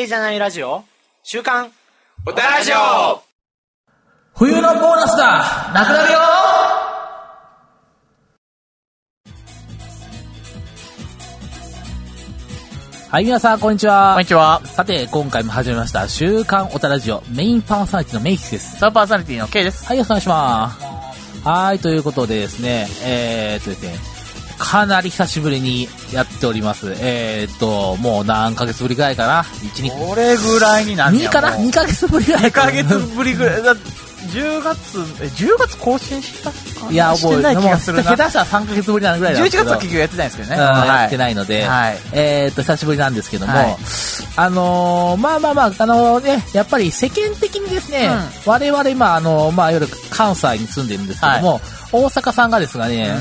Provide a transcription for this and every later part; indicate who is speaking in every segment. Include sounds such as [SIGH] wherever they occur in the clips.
Speaker 1: いいじゃないラジオ週刊
Speaker 2: おたラジオ
Speaker 3: 冬のボーナスだなくなるよはい、皆さん、こんにちは。
Speaker 2: こんにちは。
Speaker 3: さて、今回も始めました、週刊おたラジオ、メインパーソナリティのメイキです。
Speaker 2: サーパーソナリティの K です。
Speaker 3: はい、お願いします。はい、ということでですね、えーっとですね、かなり久しぶりにやっております。えーっと、もう何ヶ月ぶりぐらいかな ?1、2、
Speaker 2: これぐらいになんね
Speaker 3: 2
Speaker 2: や
Speaker 3: かな？
Speaker 2: もう
Speaker 3: ?2 ヶ月ぶりぐらい。
Speaker 2: 2ヶ月ぶりぐらい。だ10月、え、10月更新したかな？い
Speaker 3: や、覚え
Speaker 2: してない気がする
Speaker 3: 下手したら3ヶ月ぶりなぐらいなん
Speaker 2: 11
Speaker 3: ですけど。
Speaker 2: 月は結局やってないんですけどね。
Speaker 3: うん
Speaker 2: はい。
Speaker 3: やってないので、
Speaker 2: はい。
Speaker 3: えーっと、久しぶりなんですけども、
Speaker 2: はい。
Speaker 3: あのーまあまあまあ、あのね、やっぱり世間的にですね、我々、まああのまあ、いわゆる関西に住んでるんですけども、大阪さんがですがね、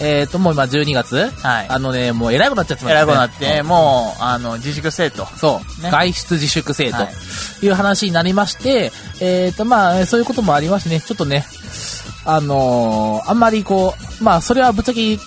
Speaker 3: えーっと、もう今12月、
Speaker 2: はい。
Speaker 3: あのね、もう偉いことになっちゃってますね。
Speaker 2: 偉くなって、もう、あの、自粛生徒。
Speaker 3: そう、
Speaker 2: ね。
Speaker 3: 外出自粛制
Speaker 2: はい。
Speaker 3: という話になりまして、えっ、と、まあ、そういうこともありましてね、ちょっとね、あのーあんまりこう、まあ、それはぶっちゃけ、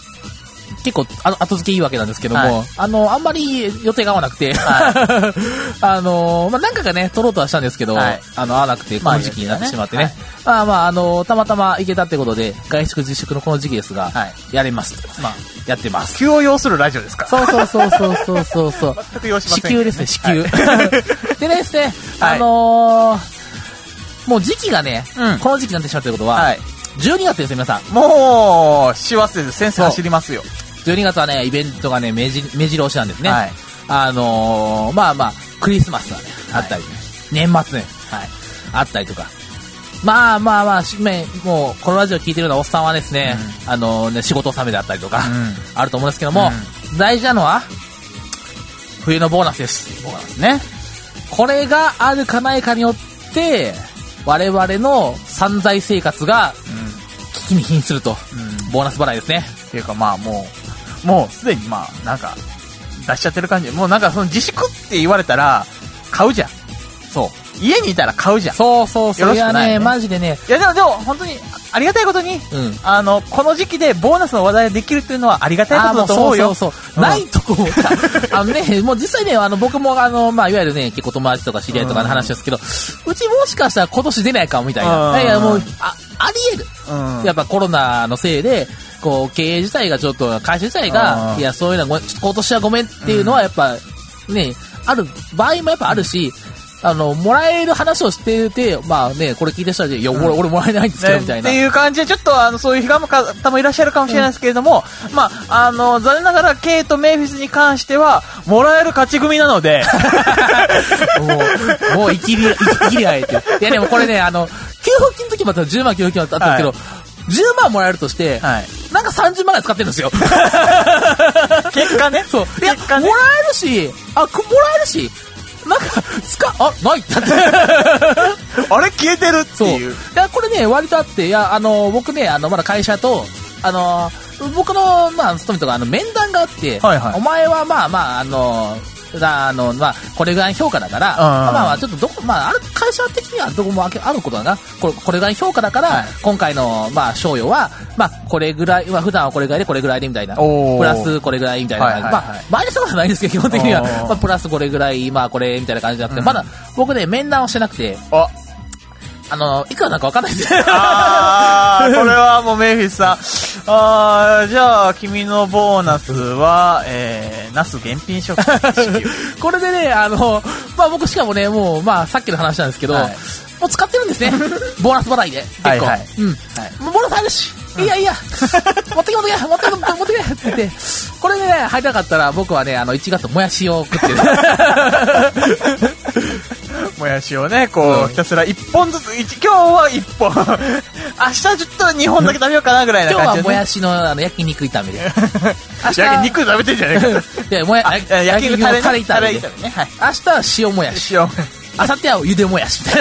Speaker 3: 結構、あ後付けいいわけなんですけども、
Speaker 2: はい
Speaker 3: あの、あんまり予定が合わなくて、
Speaker 2: は [LAUGHS]
Speaker 3: あのーまあ、何回かね、撮ろうとはしたんですけど、
Speaker 2: はい
Speaker 3: あの、合わなくて、こ
Speaker 2: まあ
Speaker 3: の時期になってしまってね。
Speaker 2: はい
Speaker 3: まあまあ、あのたまたま行けたってことで、外出自粛のこの時期ですが、
Speaker 2: はい
Speaker 3: やれますと。まあ、やってます。
Speaker 2: 急を要するラジオですか
Speaker 3: そうそうそうそうそうそうそう。
Speaker 2: 全く要しません
Speaker 3: 子宮ですね、子宮。
Speaker 2: はい
Speaker 3: でねですね、
Speaker 2: はい
Speaker 3: あのー、もう時期がね、
Speaker 2: うん
Speaker 3: この時期になってしまうということは、
Speaker 2: はい。
Speaker 3: 12月ですよ、皆さん。
Speaker 2: もう、師走です。先生走りますよ。
Speaker 3: 12月はね、イベントがね、目白押しなんですね。
Speaker 2: はい。
Speaker 3: あのー、まあまあ、クリスマスがね、あったり、年末ね、
Speaker 2: はい。
Speaker 3: あったりとか。まあまあまあ、しめもう、このラジオ聞いてるようなおっさんはですね、あのね、仕事納めであったりとか、
Speaker 2: うん
Speaker 3: あると思うんですけども、大事なのは、冬のボーナスです。ボーナスね。これがあるかないかによって、我々の散財生活が危機に瀕すると、
Speaker 2: うん。
Speaker 3: ボーナス払いですね。
Speaker 2: っていうかまあもう、もうすでにまあ、なんか、出しちゃってる感じ。もうなんかその自粛って言われたら、買うじゃん。
Speaker 3: そう。
Speaker 2: 家にいたら買うじゃん。
Speaker 3: そうそうそう。
Speaker 2: よろしくないね
Speaker 3: いやね、マジでね、
Speaker 2: いやでもでも本当に、ありがたいことに、
Speaker 3: うん。
Speaker 2: あの、この時期でボーナスの話題ができるっていうのはありがたいことだと思うよ。
Speaker 3: そうそうそう。
Speaker 2: うん
Speaker 3: ないと思った。[LAUGHS] あのね、もう実際ね、あの、僕もあの、まあ、いわゆるね、結構友達とか知り合いとかの話ですけど、うちもしかしたら今年出ないかもみたいな。
Speaker 2: うん
Speaker 3: いやもう、あ、あり得る。
Speaker 2: うん。
Speaker 3: やっぱコロナのせいで、こう、経営自体がちょっと、会社自体が
Speaker 2: う、ん
Speaker 3: いや、そういうのはごめん、ちょっと今年はごめんっていうのはやっぱ、ね、ある場合もやっぱあるし、あの、もらえる話をしてて、まあね、これ聞いた人は、いや、俺、俺もらえないんですけど、みたいな
Speaker 2: って。いう感じで、ちょっとあの、そういう被害の方もいらっしゃるかもしれないですけれども、まあ、あの、残念ながら、ケイとメイフィスに関しては、もらえる勝ち組なので、
Speaker 3: もう、もう、生きり、生きりあえて。いや、でもこれね、あの、給付金の時もあったら10万給付金あったんですけど、
Speaker 2: は
Speaker 3: 10万もらえるとして、
Speaker 2: はい。
Speaker 3: なんか30万ぐらい使ってるんですよ。[LAUGHS]
Speaker 2: 結果ね。
Speaker 3: そう。いや、
Speaker 2: ね
Speaker 3: もらえるし、あ、くもらえるし、なんか、使、あ、ないって。[LAUGHS]
Speaker 2: あれ消えてるって
Speaker 3: そう。い。や、これね、割とあって、いや、あの、僕ね、あの、まだ会社と、あの、僕の、まあ、勤めとか、あの、面談があって、
Speaker 2: はいはい
Speaker 3: お前は、まあまあ、あの、あの、まあ、これぐらいの評価だから、
Speaker 2: ん
Speaker 3: まあまあ、ちょっとどこ、まあ、ある、会社的にはどこもあけあることだな。これ、これぐらいの評価だから、
Speaker 2: はい
Speaker 3: 今回の、まあ、賞与は、まあ、これぐらい、まあ、普段はこれぐらいで、これぐらいで、みたいな。プラスこれぐらいみたいな。
Speaker 2: はいはいはい
Speaker 3: まあ、マイナスはないんですけど、基本的には。まあ、プラスこれぐらい、まあ、これ、みたいな感じじゃなくて、
Speaker 2: うん
Speaker 3: まだ、僕ね、面談をしてなくて、
Speaker 2: あ、
Speaker 3: あの、いくらなんかわかんないですよ。
Speaker 2: あー、これはもうメイフィスさん。あー、じゃあ、君のボーナスは、えー、ナス現品食品。[LAUGHS]
Speaker 3: これでね、あの、まあ僕しかもね、もう、まあさっきの話なんですけど、
Speaker 2: はい
Speaker 3: もう使ってるんですね。[LAUGHS] ボーナス払いで。結構。
Speaker 2: はいはい
Speaker 3: うん。
Speaker 2: はい
Speaker 3: ボーナス入るし。いやいや、持ってけ持ってけ持ってけ持ってけって言って、これでね、入らなかったら僕はね、あの、1月もやしを食ってる。[LAUGHS]
Speaker 2: もやしをね、こう、ひたすら一本ずつ、一今日は一本。[LAUGHS] 明日ちょっと二本だけ食べようかなぐらいな
Speaker 3: 今日は
Speaker 2: 感じで、ね。
Speaker 3: もやしのあの焼肉炒めで。明日
Speaker 2: いや肉食べてんじゃねえか。
Speaker 3: で、もや、
Speaker 2: あ焼肉タレね
Speaker 3: タレ炒めで。
Speaker 2: ね。はい。
Speaker 3: 明日は塩もやし。
Speaker 2: 塩。
Speaker 3: 明後日は茹でもやし。[LAUGHS]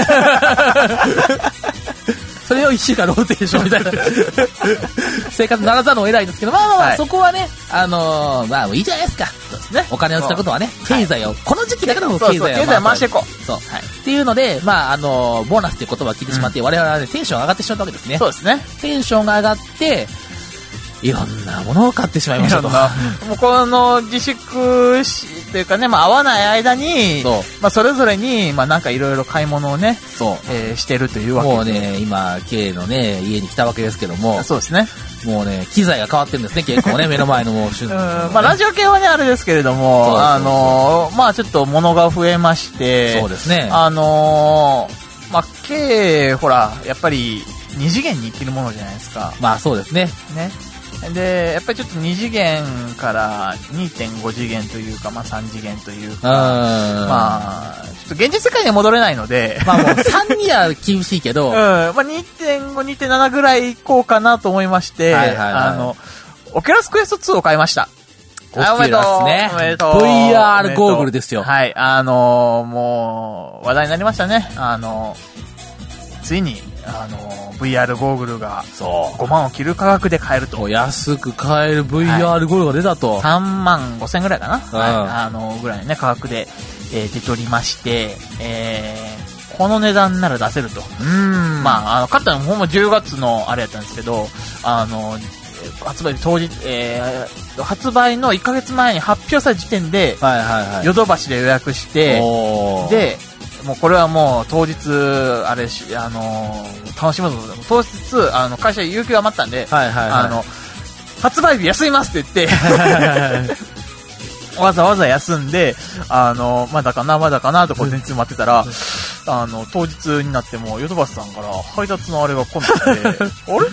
Speaker 3: それを一週間ローテーションみたいな [LAUGHS] 生活ならざるを得ないんですけど、まあまあまあ、
Speaker 2: はい
Speaker 3: そこはね、あのーまあいいじゃないですか。
Speaker 2: そうですね。
Speaker 3: お金を使うことはね、経済を、この時期だけの経
Speaker 2: そうそう、
Speaker 3: 済を
Speaker 2: 経済回していこ
Speaker 3: う。そう。っていうので、まああのーボーナスっていう言葉を聞いてしまって、我々はね、テンション上がってしまったわけですね。
Speaker 2: う。そうですね。
Speaker 3: テンションが上がって、いろんなものを買ってしまいましたと。
Speaker 2: もうこの自粛し、というかね、まあ、会わない間に、
Speaker 3: そう
Speaker 2: まあ、それぞれに、まあ、なんかいろいろ買い物をね、
Speaker 3: そう。
Speaker 2: えーしてるというわけで。
Speaker 3: もうね、今、K のね、家に来たわけですけども、
Speaker 2: そうですね。
Speaker 3: もうね、機材が変わってるんですね、結構ね、[LAUGHS] 目の前のもう、
Speaker 2: うん、まあ、ラジオ系はね、あれですけれど
Speaker 3: そうそう
Speaker 2: も、
Speaker 3: そう
Speaker 2: あのーまあ、ちょっと物が増えまして、
Speaker 3: そうですね。
Speaker 2: あのーまあ、K、ほら、やっぱり、二次元に生きるものじゃないですか。
Speaker 3: まあそうですね。
Speaker 2: ね。で、やっぱりちょっと2次元から2.5次元というか、まあ3次元という
Speaker 3: うん。
Speaker 2: か、まあ、ちょっと現実世界には戻れないので、
Speaker 3: まあもう3には厳しいけ [LAUGHS]
Speaker 2: うん、
Speaker 3: ど、
Speaker 2: まあ2.5、2.7ぐらい行こうかなと思いまして、
Speaker 3: はいはいはい。
Speaker 2: あの、オキュラスクエスト2を買いました。
Speaker 3: オキュラスね。
Speaker 2: おめでとう。
Speaker 3: VR ゴーグルですよ。
Speaker 2: はい、あのもう、話題になりましたね。あのついに、あの VR ゴーグルが
Speaker 3: そ
Speaker 2: 5万を切る価格で買える
Speaker 3: う。
Speaker 2: と
Speaker 3: 安く買える VR ゴールが出たと。
Speaker 2: 3万5千ぐらいかな、
Speaker 3: うん
Speaker 2: はい、あの、ぐらいのね、価格で、えー出ておりまして、えー、この値段なら出せると。
Speaker 3: うん
Speaker 2: まあ、あの、買ったのほんま10月のあれやったんですけど、あの、発売日当日、えー、発売の1ヶ月前に発表された時点で、
Speaker 3: はいはいはい。
Speaker 2: ヨドバシで予約して、で、もうこれはもう当日、あれし、あの楽しむぞ。当日、あの、会社有給余ったんで、
Speaker 3: はいはいはい。
Speaker 2: あの、発売日休みますって言って、[LAUGHS] わざわざ休んで、あの、まだかな、まだかなとこう前日待ってたら、あの、当日になっても、ヨドバシさんから配達のあれが来なくて、[LAUGHS] あれ？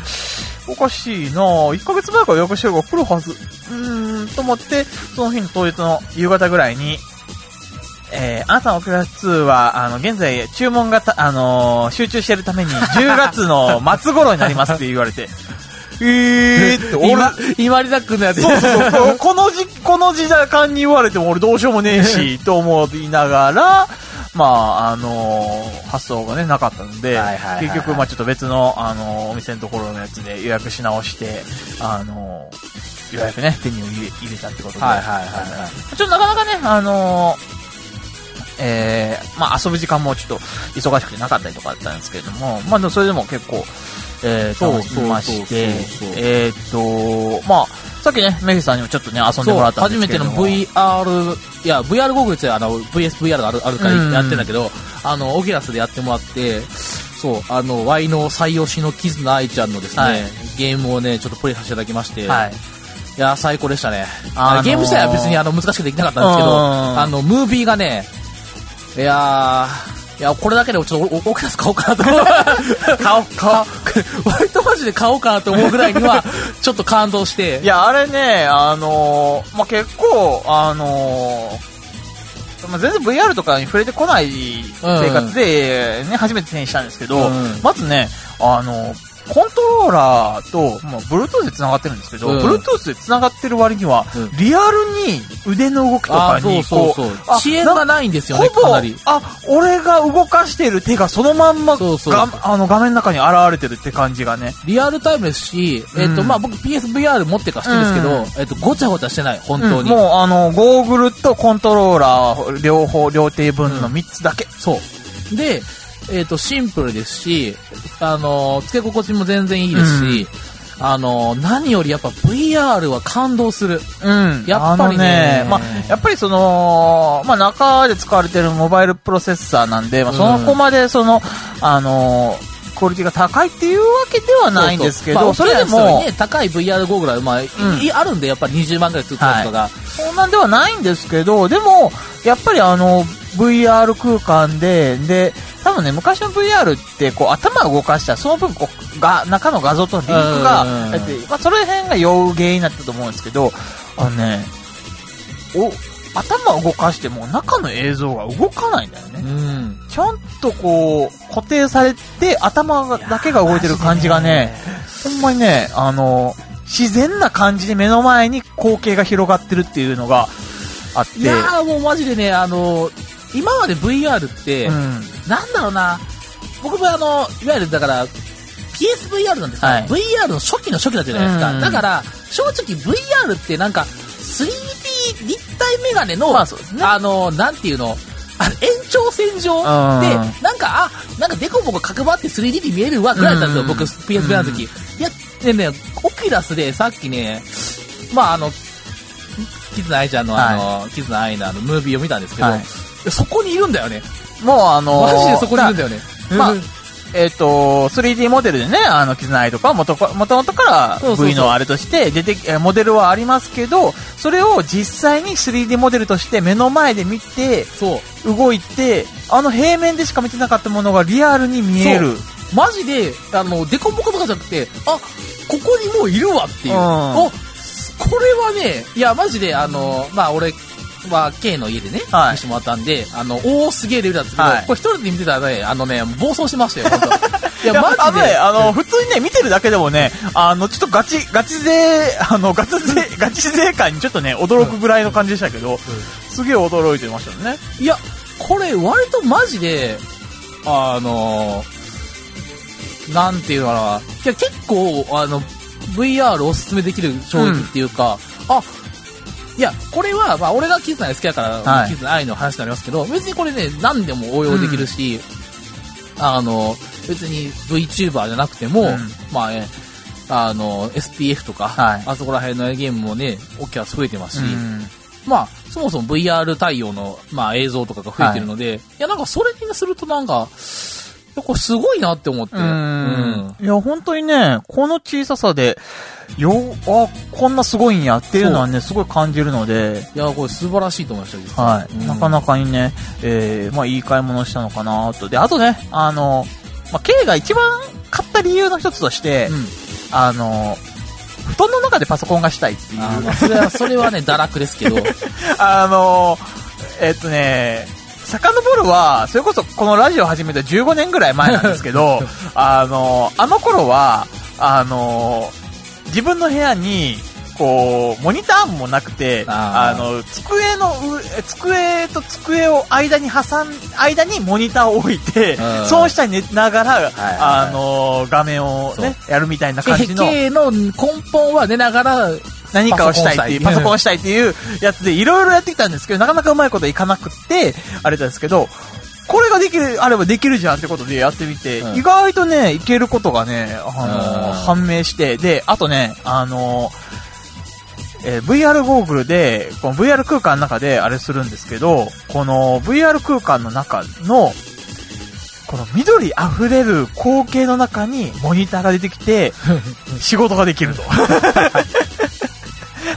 Speaker 2: おかしいな1ヶ月前から予約してるから来るはず。うーん、と思って、その日の当日の夕方ぐらいに、えー、あなたのオクラス2は、あの、現在、注文がた、あのー集中してるために、10月の末頃になりますって言われて、[LAUGHS] えーって、俺、
Speaker 3: 今、今リザックのやつ。
Speaker 2: そうそうそう、[LAUGHS] このじ、この時間に言われても俺どうしようもねえし、と思いながら、まあ、あのー発想がね、なかったので、
Speaker 3: はいはいはいはい。
Speaker 2: 結局、まあちょっと別の、あのーお店のところのやつで予約し直して、あのー予約ね、手に入れ入れたってことで、
Speaker 3: はいはいはいはい。
Speaker 2: ちょっとなかなかね、あのーえー、まあ遊ぶ時間もちょっと忙しくてなかったりとかだったんですけれども、まあそれでも結構、えー、
Speaker 3: そう
Speaker 2: 楽しみましてえーっと、まあ、さっきね、メフィさんにもちょっとね、遊んでもらったん
Speaker 3: 初めての
Speaker 2: ですけれども。
Speaker 3: VR、いや、VR ゴーグルってあの、VSVR があるあるから
Speaker 2: うん
Speaker 3: やってんだけど、あの、オキュラスでやってもらって、そう、あの、Y の最推しのキズナ愛ちゃんのですね、
Speaker 2: はい
Speaker 3: ゲームをね、ちょっとプレイさせていただきまして、
Speaker 2: はい。
Speaker 3: いや、最高でしたね。
Speaker 2: あのー
Speaker 3: ゲーム自体は別にあの難しくできなかったんですけど、
Speaker 2: うん
Speaker 3: あの、ムービーがね、いやー、いや、これだけでちょっとお、お、オキュラス買おうかなと思う。
Speaker 2: 顔、顔。
Speaker 3: 割とマジで買おうかなと思うぐらいには、ちょっと感動して
Speaker 2: い、や、あれね、あのーまあ、結構、あのーまあ、全然 VR とかに触れてこない生活で、ね、初めて手にしたんですけど、
Speaker 3: うん
Speaker 2: まずね、あのコントローラーと、まあ、Bluetooth で繋がってるんですけど、
Speaker 3: うん
Speaker 2: Bluetooth で繋がってる割には、
Speaker 3: うん
Speaker 2: リアルに腕の動きとかに、
Speaker 3: そうそう
Speaker 2: こう、
Speaker 3: そう。遅延がないんですよね、
Speaker 2: ほぼ
Speaker 3: かなり。、
Speaker 2: あ、俺が動かしている手がそのまんま
Speaker 3: そうそう
Speaker 2: があの画面の中に現れてるって感じがね。
Speaker 3: リアルタイムですし、えっ、と、
Speaker 2: うん
Speaker 3: まあ、僕 PSVR 持ってからしてるんですけど、
Speaker 2: うん
Speaker 3: えっ、と、ごちゃごちゃしてない、本当に。
Speaker 2: うんもうあの、ゴーグルとコントローラー両方、両手分の3つだけ。
Speaker 3: そう。で、えっ、と、シンプルですし、あの、付け心地も全然いいですし、あの、何よりやっぱ VR は感動する。
Speaker 2: うん。
Speaker 3: やっぱりね
Speaker 2: あのまあ、やっぱりその、まあ、中で使われてるモバイルプロセッサーなんで、まあ、そのこまでその、あの、クオリティが高いっていうわけではないんですけど、それで
Speaker 3: まあ
Speaker 2: も、
Speaker 3: ね、高い VR ゴーグルは、まあ、い
Speaker 2: ん
Speaker 3: あるんで、やっぱり20万ぐらいするとかが。
Speaker 2: そんなんではないんですけど、でも、やっぱりあの、VR 空間で、で、多分ね、昔の VR って、こう、頭を動かしたら、その分、こう、が、中の画像とのリンクがまあ、それ辺が酔う原因になったと思うんですけど、あのね、お、頭を動かしても、中の映像が動かないんだよね。
Speaker 3: うん。
Speaker 2: ちゃんとこう、固定されて、頭がだけが動いてる感じがね、ほんまにね、あの、自然な感じで目の前に光景が広がってるっていうのがあって、
Speaker 3: いやーもうマジでね、あの、今まで VR って、
Speaker 2: うん。
Speaker 3: なんだろうな、僕もあの、いわゆるだから、PSVR なんですが、
Speaker 2: はい。
Speaker 3: VR の初期の初期だったじゃないですか。
Speaker 2: うん。
Speaker 3: だから、正直 VR ってなんか、3D 立体メガネの、
Speaker 2: まあね。
Speaker 3: あの、なんていうの、あの延長線上で、
Speaker 2: ん。
Speaker 3: なんか、あ、なんかデコボコ角張って 3D に見えるわ、ぐらいだったんですよ、
Speaker 2: うん。
Speaker 3: 僕、PSVR の時。いや、でね、オキュラスでさっきね、まああの、キズナアイちゃんのあの、キズナアイのあの、ムービーを見たんですけど、
Speaker 2: はい
Speaker 3: そこにいるんだよね。
Speaker 2: もうあのー
Speaker 3: マジでそこにいるんだよね。
Speaker 2: まあ
Speaker 3: うん
Speaker 2: えっ、と、3D モデルでね、あの、絆愛とかもともとから V のあれとして出て、えーモデルはありますけど、それを実際に 3D モデルとして目の前で見て。動いて、あの平面でしか見てなかったものがリアルに見える。
Speaker 3: マジで、あの、デコボコとかじゃなくて、あ、ここにもういるわっていう。
Speaker 2: うん
Speaker 3: お、これはね、いや、マジで、あの、まあ、俺は K の家でね、
Speaker 2: はい
Speaker 3: 見せてもらったんで、あの、おーすげえレベルだったけど、
Speaker 2: はい
Speaker 3: これ一人で見てたらね、あのね、暴走しましたよ、本当 [LAUGHS] いや、マジで。
Speaker 2: あの普通にね、見てるだけでもね、あの、ちょっとガチ、ガチ勢、[LAUGHS] あの、ガチ勢、[LAUGHS] ガチ勢感にちょっとね、驚くぐらいの感じでしたけど、すげえ驚いてましたよね。
Speaker 3: いや、これ割とマジで、あの、なんていうのかな。いや、結構、あの、VR おすすめできる衝撃っていうか、あ、いや、これは、まあ、俺がキズナイ好きだから、
Speaker 2: はい。
Speaker 3: キズナ愛の話になりますけど、別にこれね、何でも応用できるし、あの、別に VTuber じゃなくても、
Speaker 2: うん。
Speaker 3: まあね、あの、SPF とか、
Speaker 2: はい。
Speaker 3: あそこら辺のゲームもね、大きく増えてますし、
Speaker 2: うん。
Speaker 3: まあ、そもそも VR 対応の、まあ、映像とかが増えてるので、い、や、なんかそれにするとなんか、これすごいなって思って。
Speaker 2: うん。いや、本当にね、この小ささで、よ、あ、こんなすごいんやっていうのはね、すごい感じるので、
Speaker 3: いや、これ素晴らしいと思いました、
Speaker 2: はい。
Speaker 3: うん
Speaker 2: なかなかにね、えー、まあ、いい買い物したのかなと。で、あとね、あの、まあ、K が一番買った理由の一つとして、
Speaker 3: うん。
Speaker 2: あの、布団の中でパソコンがしたいっていう。
Speaker 3: それは、それはね、堕落ですけど、
Speaker 2: あの、えっとね、遡るは、それこそこのラジオ始めた15年ぐらい前なんですけど、[LAUGHS] あの、あの頃は、あの、自分の部屋に、こう、モニターもなくて、
Speaker 3: あ
Speaker 2: の、机の上、机と机を間に挟ん、間にモニターを置いて
Speaker 3: う、ん。
Speaker 2: その下に寝ながら、
Speaker 3: はいはい
Speaker 2: あの、画面をね、やるみたいな感じの。
Speaker 3: の根本は寝ながら、
Speaker 2: 何かをしたいっていう、パ
Speaker 3: パソコン
Speaker 2: ソコンしたいっていうやつでいろいろやってきたんですけど、なかなかうまいこといかなくって、あれなんですけど、これができる、あればできるじゃんってことでやってみて、
Speaker 3: うん。
Speaker 2: 意外とね、いけることがね、あの
Speaker 3: うん。
Speaker 2: 判明して、で、あとね、あのえー VR ゴーグルで、この VR 空間の中であれするんですけど、この VR 空間の中の、この緑溢れる光景の中にモニターが出てきて、[LAUGHS] 仕事ができると。[LAUGHS]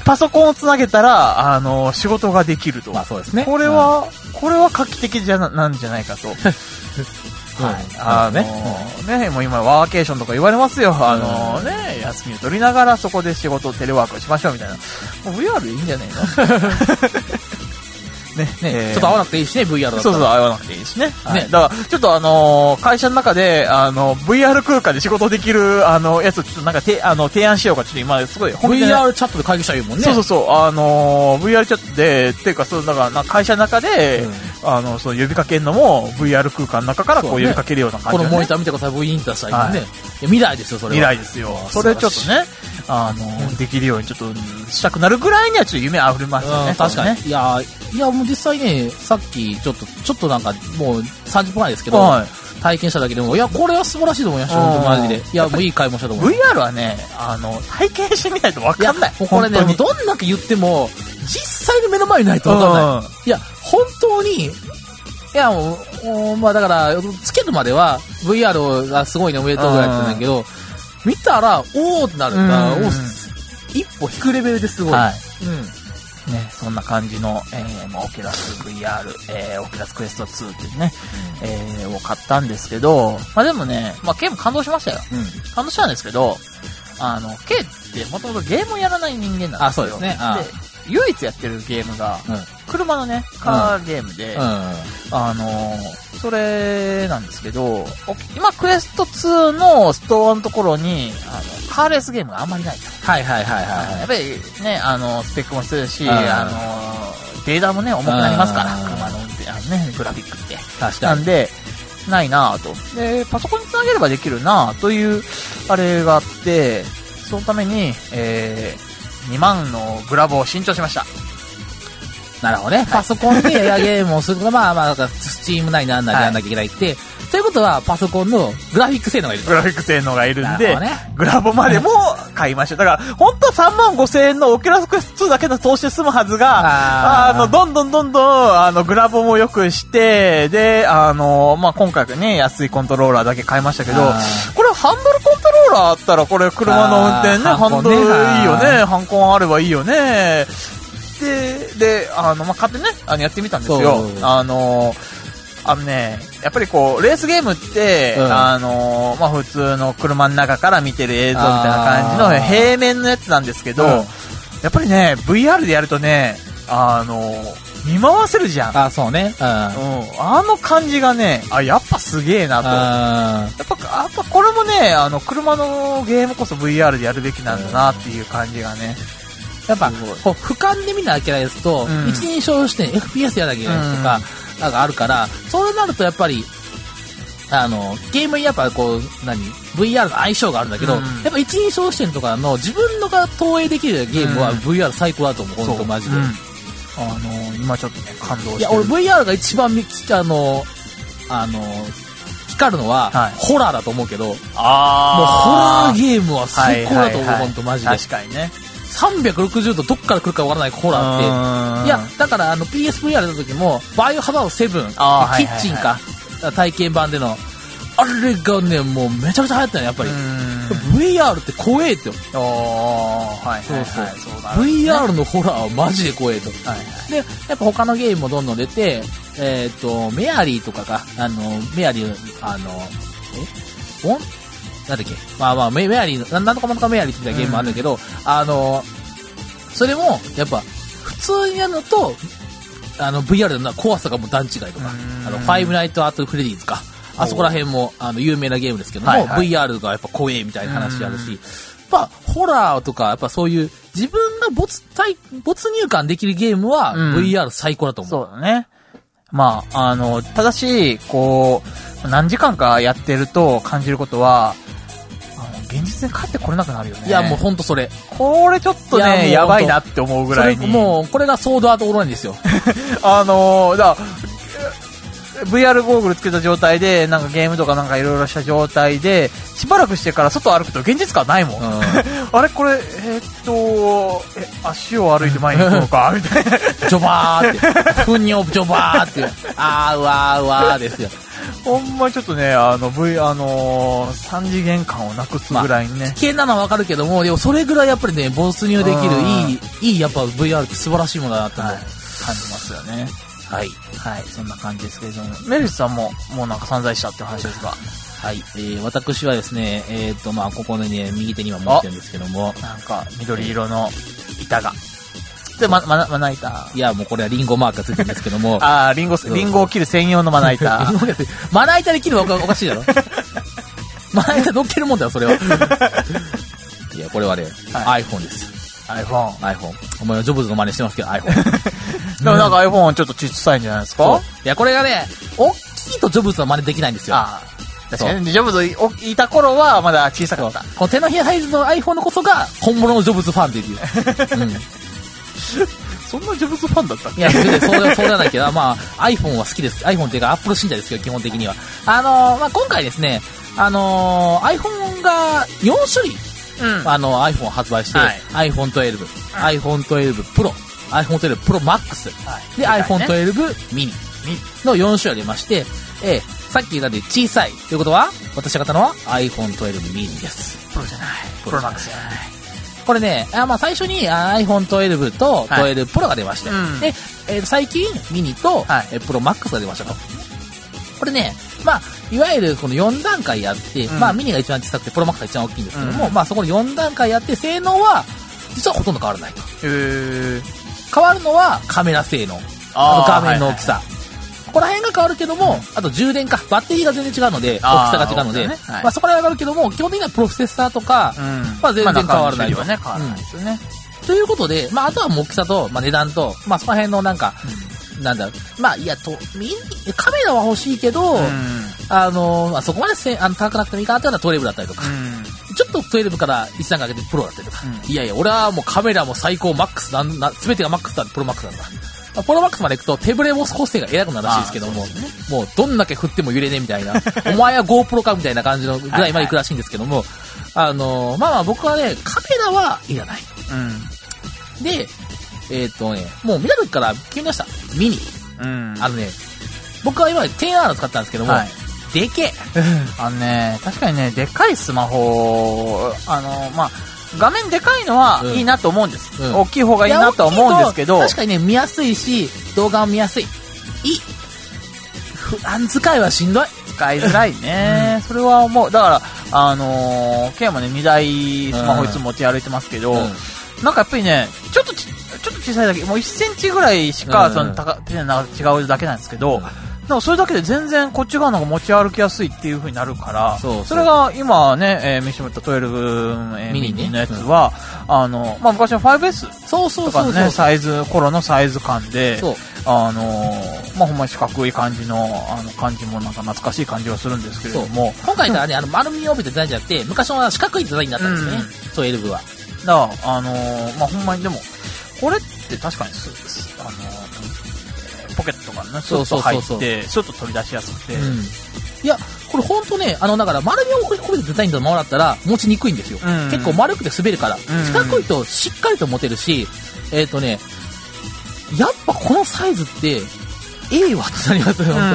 Speaker 2: パソコンをつなげたら、あの、仕事ができると。
Speaker 3: まあそうですね。
Speaker 2: これは、これは画期的じゃな、なんじゃないかと。
Speaker 3: うん、
Speaker 2: はい。
Speaker 3: あのね。
Speaker 2: ね、もう今ワーケーションとか言われますよ。あのね、休みを取りながらそこで仕事、テレワークをしましょうみたいな。もう VR でいいんじゃないの？[LAUGHS] ね、
Speaker 3: ね、
Speaker 2: えー
Speaker 3: ちょっと合わなくていいしね、VR だ。
Speaker 2: そうそう、会わなくていいしね。はい
Speaker 3: ね
Speaker 2: だから、ちょっとあのー会社の中で、あの、VR 空間で仕事できる、あの、やつをちょっとなんかて、あの、提案しようか、ちょっと今、すごい、
Speaker 3: VR チャットで会議したらいいもんね。
Speaker 2: そうそうそう、あのー VR チャットで、っていうか、そう、だから、な会社の中で、あの、その呼びかけるのも、VR 空間の中からこう呼びかけるような感じで、ね。
Speaker 3: このモニター見てください、V インターしたらいいもんね。
Speaker 2: はい
Speaker 3: いや、未来ですよ、それは。
Speaker 2: 未来ですよ
Speaker 3: あ。
Speaker 2: それちょっとね、あのーできるようにちょっとしたくなるぐらいにはちょっと夢あふれますよね。
Speaker 3: うん、確かに。
Speaker 2: ね。
Speaker 3: いや、いや、もう実際ね、さっき、ちょっと、ちょっとなんか、もう30分前ですけど、
Speaker 2: はい。
Speaker 3: 体験しただけでも、いや、これは素晴らしいと思いました、マジで。いや、もういい買い物したと思う。
Speaker 2: VR はね、あの、体験してみないとわ
Speaker 3: いや、
Speaker 2: かんない。
Speaker 3: もうこれね、もう
Speaker 2: 本
Speaker 3: どんだけ言っても、実際に目の前にないとわかんない。
Speaker 2: うん
Speaker 3: いや、本当に、いや、もう、もうまあだから、つけるまでは VR がすごいね、おめでとうぐらいだったんだけど、見たら、おーってなるから、
Speaker 2: うん
Speaker 3: お一歩引くレベルですごい。
Speaker 2: はい。
Speaker 3: うん。
Speaker 2: ね、そんな感じの、えー、まあ、オキュラス VR、えー、オキュラスクエスト2っていうね、えー、を買ったんですけど、まあでもね、まあ、K も感動しましたよ。
Speaker 3: うん。
Speaker 2: 感動したんですけど、あの、K ってもともとゲームをやらない人間なんですよ。
Speaker 3: あそうですねあ
Speaker 2: で、唯一やってるゲームが、
Speaker 3: うん。
Speaker 2: 車のね、カーゲームで、
Speaker 3: うん。
Speaker 2: あのーそれなんですけど、お今クエスト2のストアのところに、あの、カーレースゲームがあんまりないと。
Speaker 3: はいはいはい
Speaker 2: や
Speaker 3: は
Speaker 2: っぱりね、あの、スペックも必要ですし、
Speaker 3: うん
Speaker 2: あの、データもね、重くなりますから、
Speaker 3: うん
Speaker 2: 車の運転、あのね、グラフィックって。
Speaker 3: い。確かに。
Speaker 2: なんで、ないなぁと。で、パソコンにつなげればできるなぁという、あれがあって、そのために、えー、2万のグラボを新調しました。
Speaker 3: なるほどね。パソコンで VRゲームをすると、まあまあ、スチームなりなんなりやんなきゃいけないって、ということは、パソコンのグラフィック性能がいると。
Speaker 2: グ。ラフィック性能がいるんで、
Speaker 3: ね。
Speaker 2: グラボまでも買いました。だから、本当は3万5千円のオキュラスクエスト2だけの投資で済むはずが、
Speaker 3: あ
Speaker 2: の、どんどんどんどん、あの、グラボも良くして、で、あの、まあ、今回ね、安いコントローラーだけ買いましたけどこれハンドルコントローラーあったら、これ車の運転ね、ハンドルいいよ
Speaker 3: ね、
Speaker 2: ハンコンあればいいよね。で、で、あの、まあ、買ってね、あの、やってみたんですよ。あの、あのね、やっぱりこう、レースゲームって、
Speaker 3: うん
Speaker 2: あの、まあ、普通の車の中から見てる映像みたいな感じの平面のやつなんですけど、
Speaker 3: うん
Speaker 2: やっぱりね、VR でやるとね、あの、見回せるじゃん。
Speaker 3: あ、そうね。うん。
Speaker 2: うん、あの感じがね、あ、やっぱすげえなと。や
Speaker 3: あ
Speaker 2: っぱ、やっぱこれもね、あの、車のゲームこそ VR でやるべきなんだなっていう感じがね。
Speaker 3: やっぱこう、俯瞰で見なきゃいけないやつと、
Speaker 2: うん
Speaker 3: 一人称視点、FPS やらなきゃいけないやつとか、なんかあるから、そうなるとやっぱり、あの、ゲームにやっぱこう、何 ?VR の相性があるんだけど、
Speaker 2: うん
Speaker 3: やっぱ一人称視点とかの自分のが投影できるゲームは
Speaker 2: うん
Speaker 3: VR 最高だと思う、本当マジで。
Speaker 2: うんあの、今ちょっとね、感動してる。
Speaker 3: いや、俺 VR が一番み、あの、あの、光るのは、
Speaker 2: はい
Speaker 3: ホラーだと思うけど、もうホ
Speaker 2: あ
Speaker 3: ラーゲームは最高だと思う、
Speaker 2: はいはいはい
Speaker 3: 本当マジで。
Speaker 2: 確かにね。
Speaker 3: 360度どっから来るかわからないホラーって、いや、だからあの PSVR やった時も、バイオハザード7、
Speaker 2: あー
Speaker 3: キッチンか、体験版での、あれがね、もうめちゃめちゃ流行ったね、やっぱり。VR って怖えってよ。
Speaker 2: おー、はい
Speaker 3: そうそう
Speaker 2: はいはい。そうだね。
Speaker 3: VR のホラーはマジで怖えと。
Speaker 2: はいはい。
Speaker 3: で、やっぱ他のゲームもどんどん出て、えっ、と、メアリーとかが、あの、メアリー、あの、え？なんだっけ？まあまあ、メメアリーの、ななんとかなんとかメアリーって言ったゲームもあるんだけど、あの、それも、やっぱ、普通にやるのと、あの、VR の怖さがもう段違いとか、
Speaker 2: うん。
Speaker 3: あの、ファイブナイツアットフレディーズか、あそこら辺も、あの、有名なゲームですけども、
Speaker 2: はいはい。
Speaker 3: VR がやっぱ怖えみたいな話あるし、やっぱ、ホラーとか、やっぱそういう、自分が没体、没入感できるゲームは、
Speaker 2: うん。
Speaker 3: VR 最高だと思う。
Speaker 2: そうだね。まあ、あの、ただし、こう、何時間かやってると感じることは、現実に帰ってこれなくなるよね。
Speaker 3: いや、もうほんとそれ。
Speaker 2: これちょっとね、やばいなって思うぐらいに。
Speaker 3: もう、これがソードアートオンラインですよ。[LAUGHS]
Speaker 2: あのー、だから VR ゴーグルつけた状態で、なんかゲームとかなんかいろいろした状態で、しばらくしてから外歩くと現実感ないもん。
Speaker 3: うん [LAUGHS]
Speaker 2: あれこれ、えーっと、え、足を歩いて前に行くのか？みたいな。
Speaker 3: ジョバーって。ふにょ、ジョバーって。あーうわーうわーですよ。[LAUGHS]
Speaker 2: ほんまちょっとね、あの、V、あのー、三次元感をなくすぐらいにね。
Speaker 3: 危険なのはわかるけども、でもそれぐらいやっぱりね、没入できる
Speaker 2: うん
Speaker 3: いい、いいやっぱ VR って素晴らしいものだなと思う。
Speaker 2: はい感じますよね。
Speaker 3: はい。
Speaker 2: はい、そんな感じですけれども。メルスさんも、もうなんか散財したって話ですが、
Speaker 3: はい。えー、私はですね、えっ、と、まあ、ここのね、右手には持ってるんですけども、
Speaker 2: なんか緑色の板が。で、ま、まな、まな板。
Speaker 3: いや、もうこれはリンゴマークがついてるんですけども、
Speaker 2: あー、リンゴ、リンゴを切る専用のまな板。[LAUGHS]
Speaker 3: まな板で切るのおかおかしいだろ？[LAUGHS] まな板乗っけるもんだよ、それは。[LAUGHS] いや、これはね、
Speaker 2: は
Speaker 3: iPhone です。
Speaker 2: iPhone。
Speaker 3: iPhone。お前はジョブズの真似してますけど、iPhone。
Speaker 2: でもなんか iPhone ちょっと小さいんじゃないですか？
Speaker 3: いや、これがね、大きいとジョブズの真似できないんですよ。
Speaker 2: ああ。確かに、ジョブズいた頃はまだ小さかった。
Speaker 3: この手のひらサイズの iPhone のこそが本物のジョブズファンっていう。うん。[LAUGHS]
Speaker 2: そんなジョブズファンだったっ
Speaker 3: いや、そうでそうでそうではないけど、まあ、iPhone は好きです。iPhone っていうか Apple 信者ですけど、基本的には。あのーまあ、今回ですね、あのー iPhone が4種類、
Speaker 2: うん
Speaker 3: あの、iPhone を発売して、
Speaker 2: はい
Speaker 3: iPhone 12、iPhone 12 Pro、iPhone 12 Pro Max、
Speaker 2: はい
Speaker 3: で、iPhone
Speaker 2: ね
Speaker 3: 12 mini の4種類ありまして、えーさっき言ったで小さいということは、私が買ったのは iPhone 12 mini です。
Speaker 2: プロじゃない。プロマックスじゃない。
Speaker 3: これね、あまあ最初にあ iPhone 12と
Speaker 2: はい
Speaker 3: 12 Pro が出まして、
Speaker 2: うん
Speaker 3: で、えー最近ミニと、
Speaker 2: はい
Speaker 3: えー Pro Max が出ましたと。これね、まあ、いわゆるこの4段階やって、
Speaker 2: うん
Speaker 3: まあミニが一番小さくて、Pro Max が一番大きいんですけども、
Speaker 2: うん
Speaker 3: まあそこの4段階やって、性能は、実はほとんど変わらないと。変わるのはカメラ性能。画面の大きさ。ここら辺が変わるけども、あと充電か、バッテリーが全然違うので、大きさが違うので、まあそこら辺が変わるけども、基本的にはプロセッサーとか、
Speaker 2: うん。
Speaker 3: まあ全然変わらないと。
Speaker 2: ね、変わらないですよね。
Speaker 3: ということで、まあ、あとはもう大きさと、まあ、値段と、まあ、そこら辺のなんか、なんだろう、まあ、いや、と、カメラは欲しいけど、
Speaker 2: うん。
Speaker 3: あの、まあ、そこまでせあの高くなくてもいいかなっていうのは12だったりとか、
Speaker 2: うん。
Speaker 3: ちょっと12から一段階かけてプロだったりとか、
Speaker 2: うん。
Speaker 3: いやいや、俺はもうカメラも最高マックスなんな、すべてがマックスだ、プロマックスなんだ。まあプロマックスまで行くと手ブレボス補正が偉くなるらしいですけども、もうどんだけ振っても揺れねえみたいな、[LAUGHS] お前は GoPro かみたいな感じのぐらいまで行くらしいんですけども、あのーまあまあ僕はね、カメラはいらない。で、えっ、とね、もう見た時から決めました。ミニ。
Speaker 2: うん。うん。
Speaker 3: あのね、僕は今まで 10R 使ったんですけども、
Speaker 2: はい
Speaker 3: でけえ。[LAUGHS]
Speaker 2: あのね、確かにね、でっかいスマホ、あの、まあ、画面でかいのは
Speaker 3: うん
Speaker 2: いいなと思うんです。
Speaker 3: うん
Speaker 2: 大きい方がいいなとは思うんですけど、
Speaker 3: 確かにね、見やすいし、動画も見やすい。いい。普段使いはしんどい。
Speaker 2: 使いづらいね。それは思う。だから、あのー、ケイもね、2台スマホいつも持ち歩いてますけど、
Speaker 3: うん
Speaker 2: なんかやっぱりね、ちょっとち、ちょっと小さいだけ、もう1センチぐらいしか、
Speaker 3: うん
Speaker 2: その、高、手の長が違うだけなんですけど、でもそれだけで全然こっち側の方が持ち歩きやすいっていう風になるから、
Speaker 3: そうそう
Speaker 2: れが今ね、えー、見してもらった12、えー、
Speaker 3: ミニね
Speaker 2: ミニのやつは、あの、まあ、昔の 5S
Speaker 3: そうそう
Speaker 2: とかのね、
Speaker 3: そうそう。
Speaker 2: サイズ、頃のサイズ感で、
Speaker 3: そう。
Speaker 2: あのーまあ、ほんまに四角い感じの、あの、感じもなんか懐かしい感じがするんですけれども、
Speaker 3: 今回からね、あの、丸みを帯びたデザインじゃなくて、昔の四角いデザインになったんですね。
Speaker 2: うん
Speaker 3: そう、エルブは。
Speaker 2: だから、あのーまあ、ほんまにでも、これって確かにす、すあのーえーポケットがね、
Speaker 3: そうそうそう
Speaker 2: って、スッと取り出しやすくて、
Speaker 3: うん。いや、これほんとね、あの、だから丸みを込めたデザインのままだったら持ちにくいんですよ。
Speaker 2: うん
Speaker 3: 結構丸くて滑るから。
Speaker 2: ん
Speaker 3: 四角いとしっかりと持てるし、えっ、とね、やっぱこのサイズって、ええわってなりますよ、
Speaker 2: うん
Speaker 3: ほん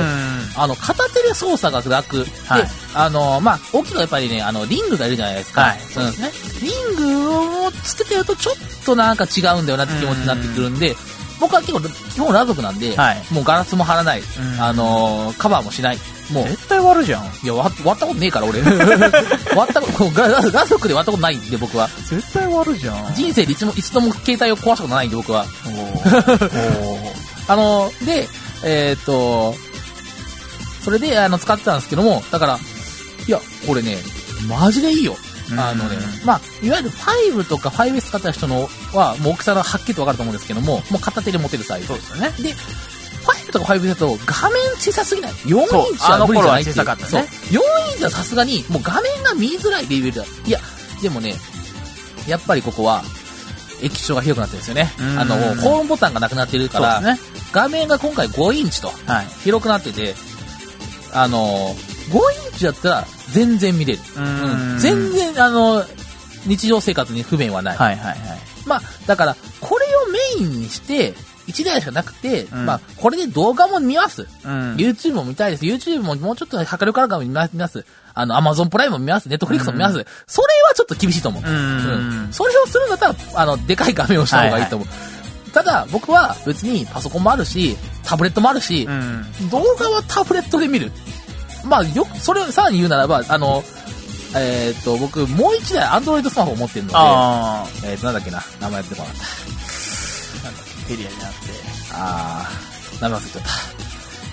Speaker 3: と。あの、片手で操作が楽。
Speaker 2: はい
Speaker 3: で、あの、まあ、大きいのはやっぱりね、あの、リングがいるじゃないですか。
Speaker 2: はいそうですね
Speaker 3: リングをつけてるとちょっとなんか違うんだよなって気持ちになってくるんで、僕は結構、基本裸族なんで、
Speaker 2: はい
Speaker 3: もうガラスも貼らない。
Speaker 2: ん
Speaker 3: あのーカバーもしない。もう、
Speaker 2: 絶対割るじゃん。
Speaker 3: いや、割割ったことねえから、俺。[LAUGHS] 割ったこと、こうガラ裸族で割ったことないんで、僕は。
Speaker 2: 絶対割るじゃん。
Speaker 3: 人生でいつも、いつとも携帯を壊したことないんで、僕は。
Speaker 2: おー [LAUGHS]
Speaker 3: あの、で、えーっと、それで、あの、使ってたんですけども、だから、いや、これね、マジでいいよ。
Speaker 2: うん
Speaker 3: あのね、まあ、いわゆる5とか 5S 使った人のは、もう大きさがはっきりとわかると思うんですけども、もう片手で持てるサイズ。
Speaker 2: そうですよね。
Speaker 3: で、5とか5だと画面小さすぎない ?4 インチ
Speaker 2: そう
Speaker 3: は無理じゃないっていう
Speaker 2: あの頃は小さかったね
Speaker 3: そう。4インチはさすがに、もう画面が見づらいレベルだ。いや、でもね、やっぱりここは、液晶が広くなってるんですよね。
Speaker 2: うん
Speaker 3: あの、ホームボタンがなくなってるから、
Speaker 2: ね。
Speaker 3: 画面が今回5インチと
Speaker 2: はい。
Speaker 3: 広くなってて、あの、5インチだったら全然見れる。
Speaker 2: う
Speaker 3: うん全然、あの、日常生活に不便はない。
Speaker 2: はいはいはい。
Speaker 3: まあ、だから、これをメインにして、1台しかなくて、
Speaker 2: うん
Speaker 3: まあ、これで動画も見ます。
Speaker 2: うん。
Speaker 3: YouTube も見たいです。YouTube ももうちょっと迫力あるから見ます。あの、Amazon プライムも見ます。Netflix も見ます。それはちょっと厳しいと思う。
Speaker 2: うん
Speaker 3: うんそれをするんだったら、あの、でかい画面をした方がいいと思う。ただ、僕は別にパソコンもあるし、タブレットもあるし
Speaker 2: う、ん。
Speaker 3: 動画はタブレットで見る。まあ、よく、それをさらに言うならば、あの、えーっと、僕、もう一台 Android スマホを持ってるので、
Speaker 2: あ
Speaker 3: えーっと、なんだっけな、名前出てこなかった。
Speaker 2: ー。なんだっけ、ペリアじゃなくて。
Speaker 3: あー、名前忘れちゃった。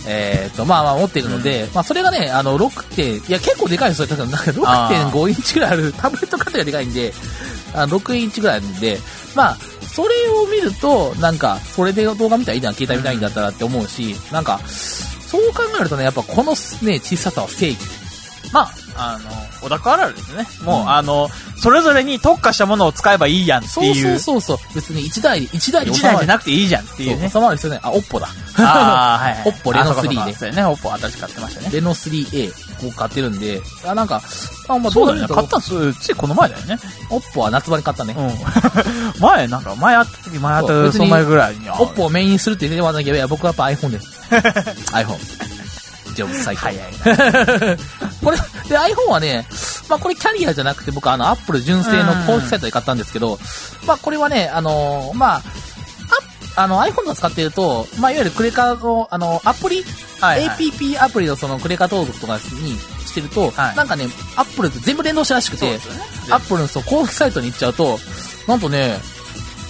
Speaker 3: えーっと、まあまあ持ってるので、まあそれがね、あの、6点、いや結構でかいんですよ。確かなんか6.5インチぐらいあるタブレット型がでかいんで、あ6インチぐらいあるんで、まあ、それを見ると、なんか、それで動画見たらいいじゃん、携帯見たいんだったらって思うし、なんか、そう考えるとね、やっぱこのね、小ささは正義。
Speaker 2: まあ、あの、小高あるあるですね。もう、
Speaker 3: うん
Speaker 2: あの、それぞれに特化したものを使えばいいやんって
Speaker 3: そう
Speaker 2: いう。
Speaker 3: そうそうそう。別に1台で、1台で
Speaker 2: 一。台じゃなくていいじゃんっていうね。
Speaker 3: 収まる必要ない。あ、オッポだ。[LAUGHS]
Speaker 2: ああ、はい、はい。
Speaker 3: オッポレノ
Speaker 2: あそうか
Speaker 3: 3
Speaker 2: そうか
Speaker 3: ね
Speaker 2: そうやね。オッポ新しく買ってましたね。
Speaker 3: レノ 3A を買ってるんで、あ、なんか、あ、まあ、
Speaker 2: そうだよね。
Speaker 3: ど
Speaker 2: 買ったんす、ついこの前だよね。
Speaker 3: オッポは夏場に買ったね。
Speaker 2: うん。[LAUGHS] 前、なんか、前会った時、前会ったその前ぐらいに。
Speaker 3: オッポをメインにするって言ってもらったけど、いや、僕はやっぱ iPhone です。[LAUGHS] iPhone。ジョブズ最高。これ、で、iPhone はね、まあこれキャリアじゃなくて僕あの、Apple 純正の公式サイトで買ったんですけど、まあこれはね、あのーまあ、ああの iPhone を使っていると、まあいわゆるクレカの、あの、アプリ、
Speaker 2: はいはい
Speaker 3: APP アプリのそのクレカ登録とかにしてると、
Speaker 2: はい
Speaker 3: なんかね、Apple って全部連動したらしくて、
Speaker 2: ね。
Speaker 3: アップルの公式サイトに行っちゃうと、なんとね、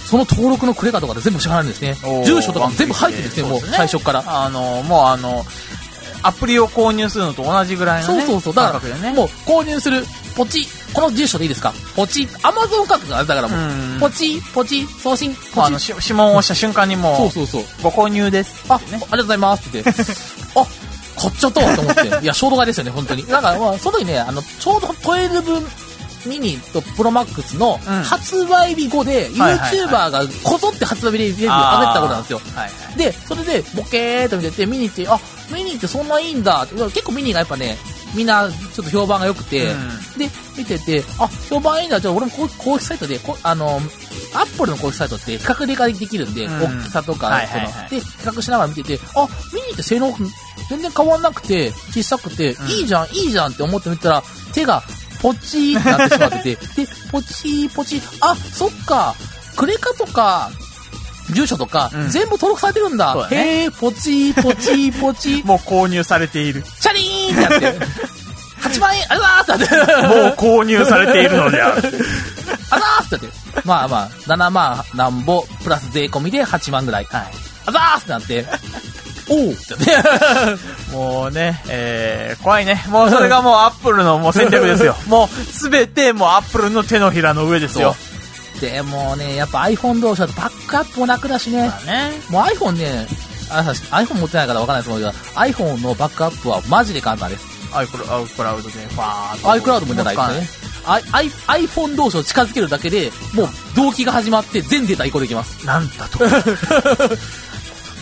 Speaker 3: その登録のクレカとかで全部支払うんですね住所とかも全部入ってるんですね、もう最初から。
Speaker 2: あの、もうあの、アプリを購入するのと同じぐらいのね。
Speaker 3: そうそうそう。だか
Speaker 2: 感覚でね。
Speaker 3: ら、もう購入する、ポチ、この住所でいいですか？ポチ、アマゾン価格があれだからもう、
Speaker 2: うん
Speaker 3: ポチ、ポチ、送信、ポチ
Speaker 2: あの、。し指紋を押した瞬間にもう、
Speaker 3: そうそうそう。
Speaker 2: ご購入です。
Speaker 3: あ、ありがとうございますって言って、あ、買っちゃったわと思って。いや、衝動買いですよね、本当に。なんか、まあ、その時ね、あの、ちょうど12分ミニとプロマックスの
Speaker 2: うん
Speaker 3: 発売日後で、YouTuber がこぞって発売日レビュー上げてたことなんですよ。
Speaker 2: はいはい。
Speaker 3: で、それで、ボケーっと見てて、ミニって、あ、ミニってそんないいんだって。結構ミニがやっぱね、みんなちょっと評判が良くて、
Speaker 2: うん
Speaker 3: で、見てて、あ、評判いいんだ。じゃあ俺も公公式サイトで、こあの、アップルの公式サイトって比較ができるんで、
Speaker 2: うん
Speaker 3: 大きさとか、
Speaker 2: はい
Speaker 3: その
Speaker 2: はいはい
Speaker 3: で、比較しながら見てて、あ、ミニって性能全然変わんなくて、小さくて、
Speaker 2: うん
Speaker 3: いいじゃん、いいじゃんって思ってみたら、手がポチーってなってしまってて、で、ポチーポチー、あ、そっか、クレカとか、住所とか、
Speaker 2: うん
Speaker 3: 全部登録されてるんだ。
Speaker 2: そうだね
Speaker 3: へー、ポチーポチーポチー、[LAUGHS]
Speaker 2: もう購入されている。
Speaker 3: チャリーンってやって、[LAUGHS] 8万円、あざーってなって。
Speaker 2: もう購入されているのである。
Speaker 3: あざーってなって。まあまあ、7万なんぼ、プラス税込みで8万ぐらい。
Speaker 2: はい。
Speaker 3: あざーってなって、おう。[LAUGHS]
Speaker 2: もうね、えー、怖いね。もうそれがもうアップルのもう戦略ですよ。もうすべてもうアップルの手のひらの上ですよ。
Speaker 3: でもね、やっぱ iPhone 同士だとバックアップも楽だしね。
Speaker 2: ね。
Speaker 3: もう iPhone ね、iPhone 持ってないからわかんないですけど、iPhone のバックアップはマジで簡単です。
Speaker 2: iCloud でファーっと。
Speaker 3: iCloud もじゃないですね。I I iPhone 同士を近づけるだけで、もう同期が始まって全データ移行できます。
Speaker 2: なんだと。[LAUGHS]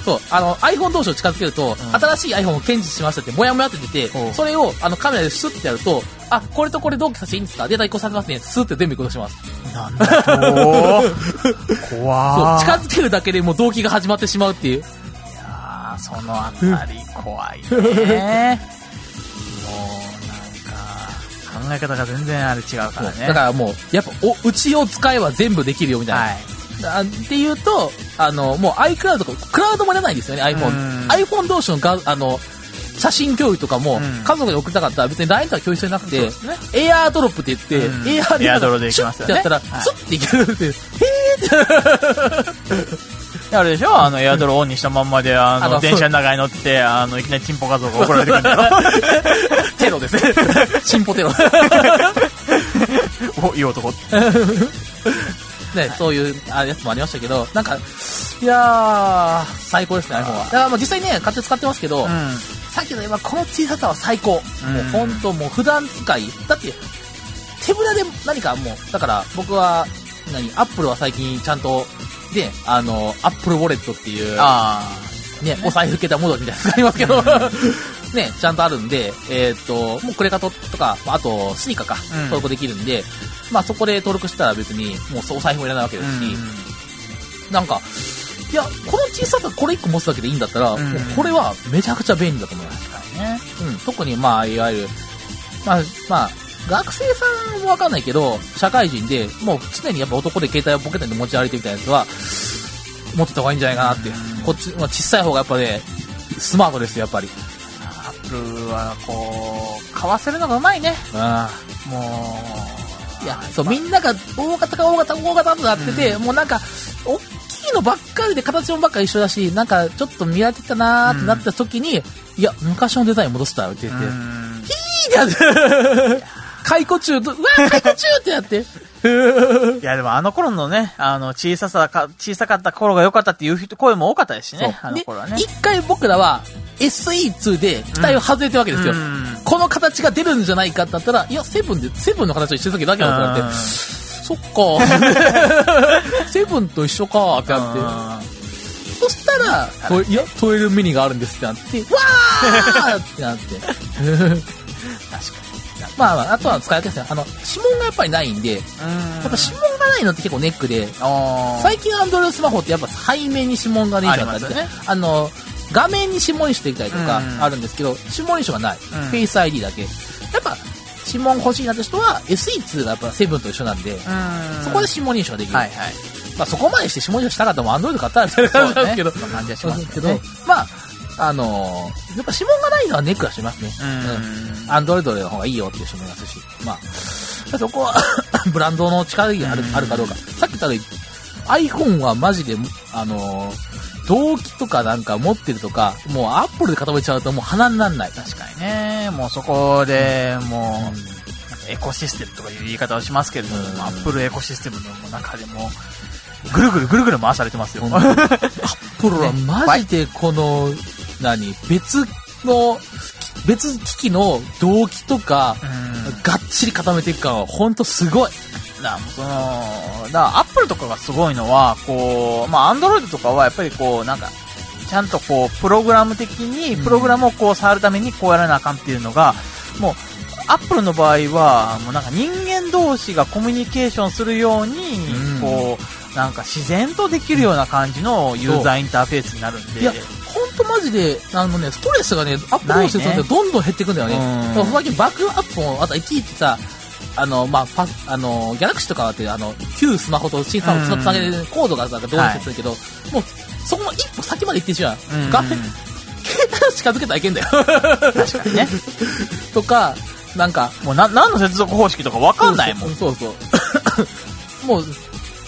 Speaker 3: そう、あの、iPhone 同士を近づけると、
Speaker 2: ん
Speaker 3: 新しい iPhone を検知しましたって、もやもやって出てそれを、あの、カメラでスッてやると、あ、これとこれ同期させていいんですか？データ移行されてますね。スッて全部移行します。
Speaker 2: なんだと。[LAUGHS]
Speaker 3: そう、
Speaker 2: 怖
Speaker 3: 近づけるだけでもう同期が始まってしまうっていう。
Speaker 2: いやーそのあたり怖いね。もうなんか、考え方が全然あれ違うからね。
Speaker 3: だからもう、やっぱ、お、うちを使えば全部できるよみたいな。
Speaker 2: はい。
Speaker 3: あっていうと、あの、もう iCloud とか、クラウドも出ないんですよね、
Speaker 2: うん。
Speaker 3: iPhone。iPhone 同士のが、あの、写真共有とかも、
Speaker 2: うん。
Speaker 3: 家族に送りたかったら別に LINE とは共有してなくて、エアードロップって言って、
Speaker 2: うん。
Speaker 3: エアーで
Speaker 2: エアドロできますよね。
Speaker 3: シュッてやったら、
Speaker 2: はい。
Speaker 3: スッていけるって、へ
Speaker 2: であれでしょ？あの、エアドロオンにしたまんまで、あの、電車の中に乗ってて、あの、いきなりチンポ画像が送られてくるんだろ
Speaker 3: ー [LAUGHS] テロですね。チンポテロ。[LAUGHS]
Speaker 2: お、いい男。
Speaker 3: ね、そういうあやつもありましたけど、なんか、いやー、最高ですね、iPhone は。だからもう実際ね、買って使ってますけど、
Speaker 2: うん。
Speaker 3: さっきの今この小ささは最高。
Speaker 2: うん
Speaker 3: もう本当もう普段使い。だって、手ぶらで何かもう、だから僕は、何、アップルは最近ちゃんと、で、あの、アップルウォレットっていう、
Speaker 2: あ
Speaker 3: ね、お財布系たモードみたいなのがありますけど、[LAUGHS] ね、ちゃんとあるんで、えっ、と、もうクレカトとか、あと、スニカか、
Speaker 2: うん。
Speaker 3: 登録できるんで、まあそこで登録したら別に、もうお財布もいらないわけですし、なんか、いや、この小ささこれ1個持つだけでいいんだったら、
Speaker 2: ん。
Speaker 3: もうこれはめちゃくちゃ便利だと思います。
Speaker 2: ね。
Speaker 3: うん、特にまあ、いわゆる、まあ、まあ、学生さんもわかんないけど、社会人で、もう常にやっぱ男で携帯をポケットに持ち歩いてみたいなやつは、持ってた方がいいんじゃないかなって。こっち、まあ、小さい方がやっぱね、スマートですよ、やっぱり。
Speaker 2: アップルは、こう、買わせるのがうまいね。
Speaker 3: うん。
Speaker 2: もう。
Speaker 3: いや、そう、みんなが大型か大型、大型となってて、もうなんか、大きいのばっかりで形もばっかり一緒だし、なんかちょっと見られてきたなーってなった時に、いや、昔のデザイン戻したよって言って、
Speaker 2: うん
Speaker 3: ピーってやって、[LAUGHS] 解雇中、うわー解雇中ってやって。[LAUGHS]
Speaker 2: いや、でもあの頃のね、あの、小ささか、小さかった頃が良かったっていう人声も多かったですしね、あの
Speaker 3: で
Speaker 2: 頃はね。
Speaker 3: 一回僕らは SE2 で期待を外れてるわけですよ。
Speaker 2: うん
Speaker 3: この形が出るんじゃないかってなったら、いや、セブンで、セブンの形と一緒だけだけだってなって
Speaker 2: うん、
Speaker 3: そっか [LAUGHS] セブンと一緒かってなって。そしたら、といや、トイレミニがあるんですってなって、わーってなって。
Speaker 2: 確か
Speaker 3: まあまあ、あとは使い分けですね。あの、指紋がやっぱりないんで、や
Speaker 2: に。
Speaker 3: っぱ指紋がないのって結構ネックで、最近アンドロイドスマホってやっぱ背面に指紋が出ちゃったり
Speaker 2: ありますよね
Speaker 3: あの、画面に指紋認証できたりとか
Speaker 2: うん
Speaker 3: あるんですけど、指紋認証がない。
Speaker 2: ん
Speaker 3: フェイス ID だけ。やっぱ、指紋欲しいなって人は SE2 がやっぱ7と一緒なんで、
Speaker 2: うん
Speaker 3: そこで指紋認証ができる。
Speaker 2: はいはい。
Speaker 3: まあそこまでして指紋認証したかったらもうアンドロイド買ったらみたいな感じなんですけど、
Speaker 2: しま
Speaker 3: けどまあ、あのーやっぱ指紋がないのはネックはしますね。
Speaker 2: うん
Speaker 3: アンドロイドの方がいいよっていう人もいますし、まあ、そこは [LAUGHS] ブランドの力がある
Speaker 2: うん
Speaker 3: あるかどうか。さっき言ったように iPhone はマジで、あのー動機とかなんか持ってるとか、もうアップルで固めちゃうともう鼻になんない。
Speaker 2: 確かにね、もうそこで、もう、エコシステムとかいう言い方をしますけれども、
Speaker 3: うん
Speaker 2: アップルエコシステムの中でも、ぐるぐるぐるぐる回されてますよ。[LAUGHS]
Speaker 3: アップルはマジでこの、何、別の、別機器の動機とか、
Speaker 2: うん。
Speaker 3: がっちり固めていく感は、ほんとすごい。
Speaker 2: だからもうその、だからアップルとかがすごいのは、こう、まあアンドロイドとかはやっぱりこう、なんか、ちゃんとこう、プログラム的に、プログラムをこう触るためにこうやらなあかんっていうのが、もう、アップルの場合は、もうなんか人間同士がコミュニケーションするように、
Speaker 3: うん。
Speaker 2: こう、なんか自然とできるような感じのユーザーインターフェースになるんで。
Speaker 3: とマジで、あのね、ストレスがね、アップロードするとどんどん減っていくんだよね。
Speaker 2: うん
Speaker 3: だから最近バックアップも、あといちいちさ、あの、まあ、パス、あの、ギャラクシーとかって、あの、旧スマホと新スマホをつなげるコードがさ、どうしてするけど、もう、そこの一歩先まで行ってるじゃん。
Speaker 2: うん
Speaker 3: 画面、携帯を近づけたらいけんだよ。
Speaker 2: 確かにね。[LAUGHS]
Speaker 3: とか、なんか、
Speaker 2: もうな、何の接続方式とかわかんないもん。
Speaker 3: そうそう。もう、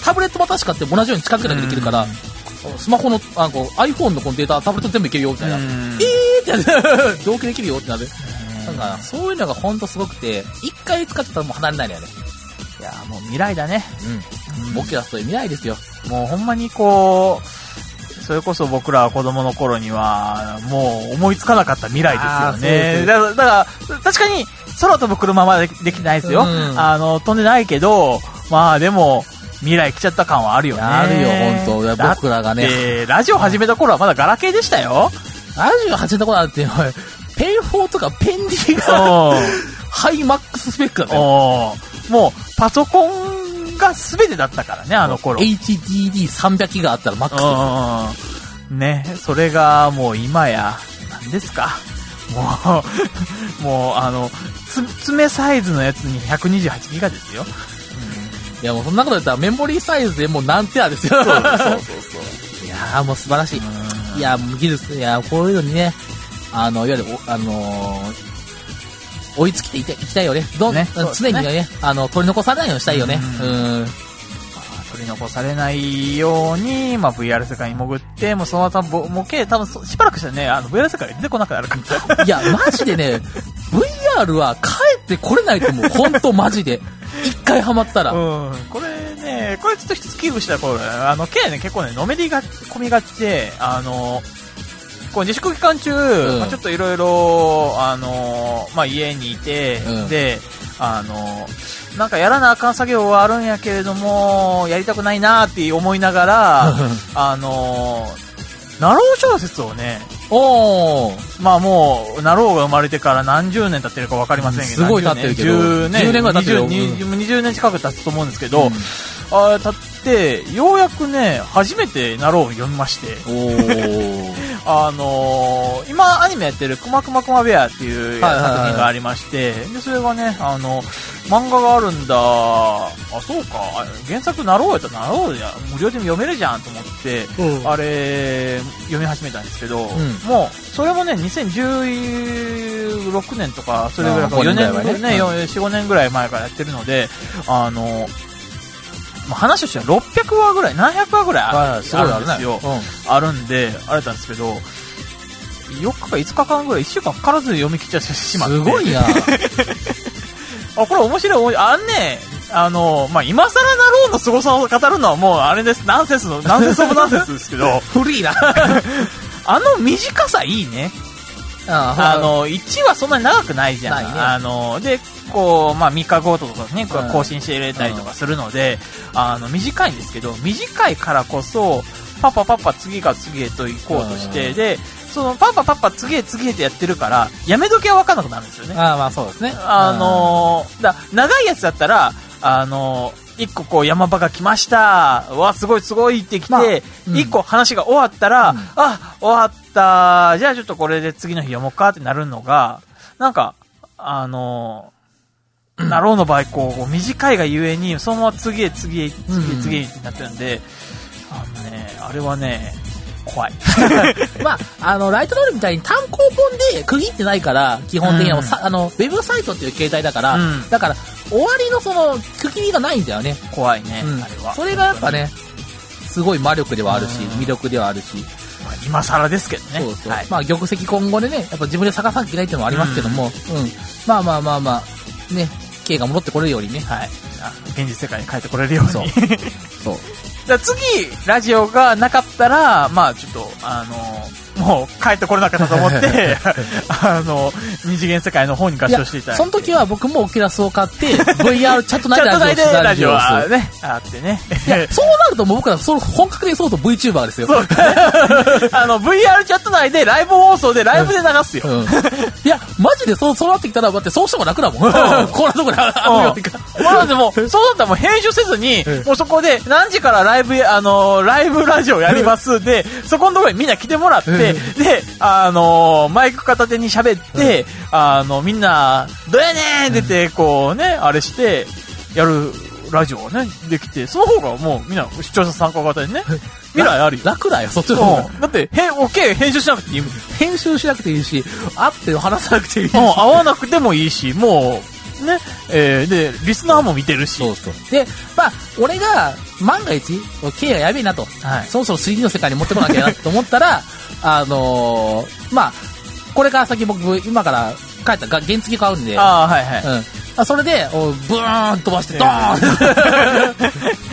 Speaker 3: タブレット渡しかって同じように近づけなきゃできるから、スマホの、あこう iPhone のこのデータ、タブレット全部いけるよ、みたいな。
Speaker 2: うん
Speaker 3: えーってやって、同期できるよってなる。なんか、そういうのがほんとすごくて、一回使ってたらもう離れないのよね。
Speaker 2: いや、もう未来だね。
Speaker 3: うん。僕らそういう未来ですよ。
Speaker 2: もうほんまにこう、それこそ僕らは子供の頃には、もう思いつかなかった未来ですよね。だから、だから確かに空飛ぶ車はでできないですよ。
Speaker 3: うん
Speaker 2: あの、飛んでないけど、まあでも、未来来ちゃった感はあるよね。
Speaker 3: あるよほんといや
Speaker 2: だって
Speaker 3: 僕らがね
Speaker 2: ラジオ始めた頃はまだガラケーでしたよ。
Speaker 3: ラジオ始めたことあるって、ペン4とかペン D
Speaker 2: う
Speaker 3: が、
Speaker 2: ん [LAUGHS]
Speaker 3: ハイマックススペックだったよ。
Speaker 2: おーもう、パソコンが全てだったからね、あの頃。
Speaker 3: HDD300 ギガあったらマックスですよ。
Speaker 2: うん。ね、それがもう今や、何ですか。もう、[LAUGHS] もうあの、つ、爪サイズのやつに128ギガですよ。
Speaker 3: いやもうそんなこと言ったらメモリーサイズでもう何テラですよ。そうそうそう [LAUGHS] いやーもう素晴らしい。いや、もう技術、いや、こういうのにね、あの、いわゆる、おあのー追いつきていていきたいよね。どん、
Speaker 2: ね
Speaker 3: 常にね、あの、取り残されないようにしたいよね。
Speaker 2: う
Speaker 3: うん。
Speaker 2: まあ取り残されないように、まあ、VR 世界に潜って、もうその後、ぼもう計多分そしばらくしたらね、あの、VR 世界が出てこなくなるから。
Speaker 3: いや、マジでね、VR は帰ってこれないと思う。ほんとマジで。一回ハマったら。
Speaker 2: うん。これね、これちょっと一つ危惧したら、これ、あの、K ね、結構ね、のめりが、込みがちで、あの、こう自粛期間中、
Speaker 3: ん
Speaker 2: まあ、ちょっといろいろ、あの、まあ、家にいて、
Speaker 3: うん
Speaker 2: で、あの、なんかやらなあかん作業はあるんやけれども、やりたくないなーって思いながら、[LAUGHS] あの、なろう小説をね、
Speaker 3: おー。
Speaker 2: まあもう、なろうが生まれてから何十年経ってるか分かりませんけど、
Speaker 3: すごい経ってるけど。
Speaker 2: 10年、
Speaker 3: 10年ぐらい経ってるよ。
Speaker 2: 20 20年近く経つと思うんですけど、
Speaker 3: うん。
Speaker 2: あれ経って、ようやくね、初めてなろうを読みまして。[LAUGHS] あのー今アニメやってるくまくまくまベアっていう作品がありまして、で、それがね、あの、漫画があるんだ、あ、そうか、あ原作なろうやったらなろうじゃ無料で読めるじゃんと思って、
Speaker 3: うん。
Speaker 2: あれ、読み始めたんですけど、
Speaker 3: ん。
Speaker 2: もう、それもね、2016年とか、それぐらいか、
Speaker 3: あー
Speaker 2: 4年
Speaker 3: 5年ぐらい前ね
Speaker 2: ね、4、4、5年ぐらい前からやってるので、あの、まあ話としては600話ぐらい、何百話ぐらいあ
Speaker 3: はい、すごいあるね
Speaker 2: るんですよ。。
Speaker 3: うん
Speaker 2: あるんで、あれなんですけど、4日か5日間ぐらい、1週間かからず読み切っちゃってしまって。
Speaker 3: すごいな。[LAUGHS]
Speaker 2: あ、これ面白い面白い。あんね、あの、まあ、今更なろうの凄さを語るのはもう、あれです。ナンセンスの、ナンセンスオブナンセンスですけど、
Speaker 3: フリーな。[LAUGHS]
Speaker 2: あの短さいいね。あ
Speaker 3: あ、
Speaker 2: の、1はそんなに長くないじゃん。
Speaker 3: ないね
Speaker 2: あの、で、こう、まあ、3日ごととかね、こう
Speaker 3: うん
Speaker 2: 更新して入れたりとかするので、あの、短いんですけど、短いからこそ、パパパパ次が次へと行こうとして、
Speaker 3: うん
Speaker 2: で、そのパパパパ次へ次へとやってるから、やめ時は分かんなくなるんですよね。
Speaker 3: ああ、まあそうですね。
Speaker 2: あのーだ、長いやつだったら、あのー一個こう山場が来ました。うわ、すごいすごいって来
Speaker 3: まあ
Speaker 2: て、
Speaker 3: うん
Speaker 2: 一個話が終わったら、
Speaker 3: うん
Speaker 2: あ、終わった。じゃあちょっとこれで次の日読もうかってなるのが、なんか、あのーなろうの場合、こう、短いがゆえに、そのまま次へ次へ、次へ次へってなってるんで、あのね、あれはね、怖い。[LAUGHS]
Speaker 3: まあ、あの、ライトノールみたいに単行本で区切ってないから、基本的には、
Speaker 2: うん
Speaker 3: さあの、ウェブサイトっていう形態だから、
Speaker 2: うん
Speaker 3: だから、終わりのその、区切りがないんだよね。
Speaker 2: 怖いね、
Speaker 3: うん
Speaker 2: あれは。
Speaker 3: それがやっぱね、すごい魔力ではあるし、
Speaker 2: うん
Speaker 3: 魅力ではあるし、
Speaker 2: まあ今更ですけどね。
Speaker 3: そうそう。
Speaker 2: はい。
Speaker 3: まあ、玉石今後でね、やっぱ自分で探さなきゃいけないっていうのもありますけども、うん。まあまあまあまあ、ね、K が戻ってこれるようにね。
Speaker 2: はい。あ現実世界に帰ってこれるように。
Speaker 3: そう [LAUGHS] そう。
Speaker 2: だから次、ラジオがなかったら、まあちょっと、あの、もう帰ってこれなかったと思って、[LAUGHS] あの、二次元世界の方に合唱していた。
Speaker 3: その時は僕もオキュラスを買って、VR チャット内
Speaker 2: チャット内で
Speaker 3: ラ
Speaker 2: ラジオ
Speaker 3: をする。
Speaker 2: はね、あってね。
Speaker 3: いや、そうなるともう僕ら、その本格的にそうと VTuber ですよ。
Speaker 2: そう。あの、VR チャット内でライブ放送でライブで流すよ。
Speaker 3: うん。いや、マジでそう、そうなってきたら、だってそうしても楽だもん。こんなとこであるよりか。
Speaker 2: まあでも、そうだったらもう編集せずに
Speaker 3: うん、
Speaker 2: もうそこで何時からライブ、あの、ライブラジオやりますで、そこのところにみんな来てもらって、で、あの、マイク片手に喋って、あの、みんな、どうやねんってこうね、あれして、やるラジオがね、できて、その方がもうみんな視聴者参加型にね、未来あるよ。
Speaker 3: 楽だよ、そっちの方が
Speaker 2: うんだって、へん、オッケー編集しなくていい。
Speaker 3: 編集しなくていいし、会って話さなくていいし。
Speaker 2: もう会わなくてもいいし、もう、ね、えー、で、リスナーも見てるし。
Speaker 3: そうそう。で、まあ、俺が、万が一、経営がやべえなと、
Speaker 2: はい
Speaker 3: そろそろ 3D の世界に持ってこなきゃなと思ったら、[LAUGHS] あのーまあ、これから先僕、今から帰ったが原付買うんで、
Speaker 2: ああ、はいはい。
Speaker 3: うん。あそれで、おブーン飛ばして、ドーン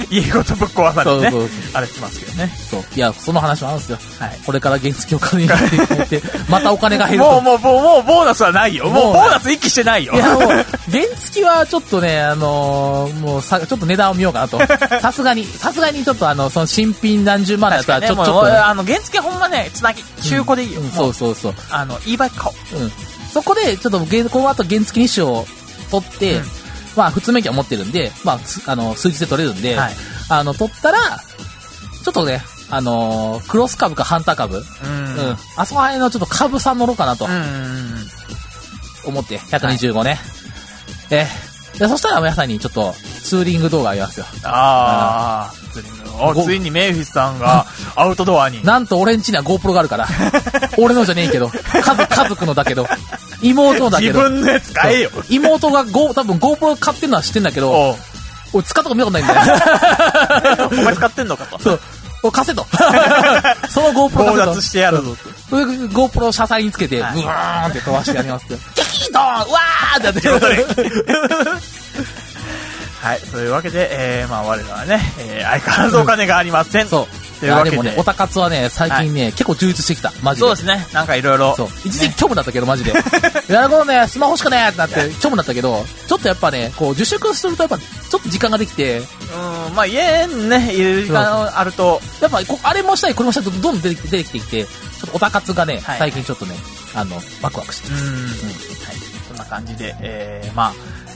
Speaker 3: [LAUGHS]
Speaker 2: 家ごとぶっ壊されてね
Speaker 3: そうそう。
Speaker 2: あれしますけどね。
Speaker 3: そう。いや、その話もあるんですよ。
Speaker 2: はい。
Speaker 3: これから原付を金になっていって、またお金が減ると。[LAUGHS]
Speaker 2: もう、もう、もう、もう、ボーナスはないよ。もう、
Speaker 3: もう
Speaker 2: ボーナス一気してないよ。
Speaker 3: いや、もう、原付はちょっとね、あのーもうさ、ちょっと値段を見ようかなと。[LAUGHS] さすがに、さすがにちょっとあの、その新品何十万のやつはちょ,、
Speaker 2: ね、もう
Speaker 3: ちょっとね、
Speaker 2: あの、原付ほんまね、つなぎ、中古でいいよ。
Speaker 3: うん
Speaker 2: も
Speaker 3: そうそうそう。
Speaker 2: あの、e バイク買おう。
Speaker 3: うん。そこで、ちょっと原、この後原付2種を取って、
Speaker 2: うん
Speaker 3: まあ、普通免許は持ってるんで、まあ、すあの、数日で取れるんで、
Speaker 2: はい
Speaker 3: あの、取ったら、ちょっとね、あのークロス株かハンター株、
Speaker 2: う
Speaker 3: うん、
Speaker 2: ん。
Speaker 3: あそこら辺のちょっと株さん乗ろうかなと
Speaker 2: うん。
Speaker 3: 思って、125ね。えーで、そしたら皆さんにちょっと、ツーリング動画あげますよ。
Speaker 2: ああ、ツーリングついにメイフィスさんが [LAUGHS] アウトドアに。
Speaker 3: なんと俺ん家には GoPro があるから。[LAUGHS] 俺のじゃねえけど、家族、家族のだけど、妹のだけ
Speaker 2: 自
Speaker 3: ど。
Speaker 2: 分のやつ買えよ。
Speaker 3: 妹が多分 GoPro 買ってるのは知ってんだけど、俺使ったこと見たことないんだよ。[LAUGHS]
Speaker 2: お前使ってんのかと。
Speaker 3: そう。お貸せと。[LAUGHS] その GoPro
Speaker 2: 強
Speaker 3: 貸せと
Speaker 2: 奪してやるぞと。
Speaker 3: そ GoPro 車載につけて、ブ
Speaker 2: はい
Speaker 3: ーンって飛ばしてやりますって。キードーンうわーってやって。[LAUGHS]
Speaker 2: はい、そういうわけで、えー、まあ我らはね、えー、相変わらずお金がありません。
Speaker 3: そう。やでもね、オタ活はね、最近ね、結構充実してきた。マジで。
Speaker 2: そうですね。なんかいろいろ。
Speaker 3: そう。一時期虚無だったけど、マジで。[LAUGHS] いや、このね、スマホしかねえってなって、虚無だったけど、ちょっとやっぱね、こう、自粛するとやっぱ、ちょっと時間ができて、
Speaker 2: うん、まあ家にね、いる時間あると、
Speaker 3: やっぱこ、あれもしたい、これもしたいと、どんどん出てきて出てきてきて、ちょっとオタ活がね、
Speaker 2: はい
Speaker 3: 最近ちょっとね、あの、ワクワクして
Speaker 2: うん、
Speaker 3: ます。
Speaker 2: はい。そんな感じで、えー、まあ、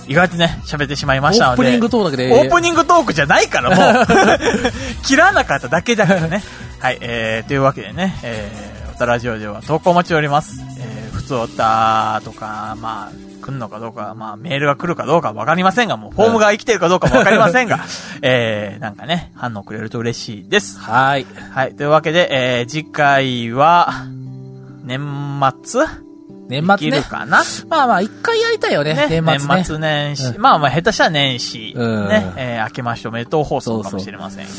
Speaker 2: 意外とね、喋ってしまいましたので。
Speaker 3: オープニングトークだけで
Speaker 2: オープニングトークじゃないから、もう。[LAUGHS] 切らなかっただけだからね。はい、えー、というわけでね、えー、おたラジオでは投稿お待ちしております。えー、普通おたとか、まあ、来るのかどうか、まあ、メールが来るかどうかわかりませんが、もう、フォームが生きてるかどうかもわかりませんが、えー、なんかね、反応くれると嬉しいです。
Speaker 3: はい。
Speaker 2: はい、というわけで、えー、次回は、年末
Speaker 3: 年末ね。
Speaker 2: かな？
Speaker 3: まあまあ、一回やりたいよね、
Speaker 2: ね、
Speaker 3: 年末ね。
Speaker 2: 年始。
Speaker 3: うん
Speaker 2: まあまあ、下手したら年始。
Speaker 3: うん
Speaker 2: ね、えー、明けましておめでとう放送かもしれませんが。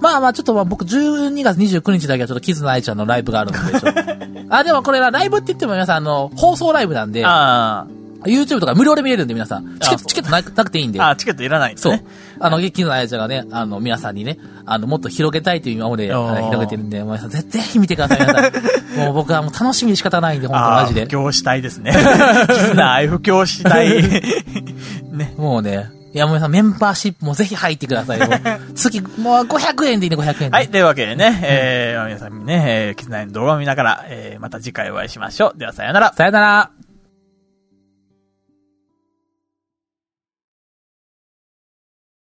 Speaker 3: まあまあ、ちょっとまあ僕12月29日だけはちょっとキズナアイちゃんのライブがあるんで、ちょっと [LAUGHS] あ、でもこれはライブって言っても皆さん、あの、放送ライブなんで、
Speaker 2: あ
Speaker 3: YouTube とか無料で見れるんで皆さん、チケッ
Speaker 2: あ
Speaker 3: ト、チケットなくなくていいんで
Speaker 2: あ、。ああ、チケットいらないんだ
Speaker 3: そう
Speaker 2: ね。。
Speaker 3: あの、キズナアイちゃんがね、あの、皆さんにね、あの、もっと広げたいという今まで、広げてるんで、皆さんぜぜひ見てください、皆さん。[LAUGHS] もう僕はもう楽しみで仕方ないんで、本当
Speaker 2: ああ、
Speaker 3: マジで
Speaker 2: 布。教したいですね。絆愛布教したい。[LAUGHS] ね。
Speaker 3: もうね、いや、もう皆さんメンバーシップもぜひ入ってください。もう月、もう500円でいいね、500円で。
Speaker 2: はい、というわけでね、えー、皆さんにね、えー、絆愛の動画を見ながら、えー、また次回お会いしましょう。では、さようなら。
Speaker 3: さよなら。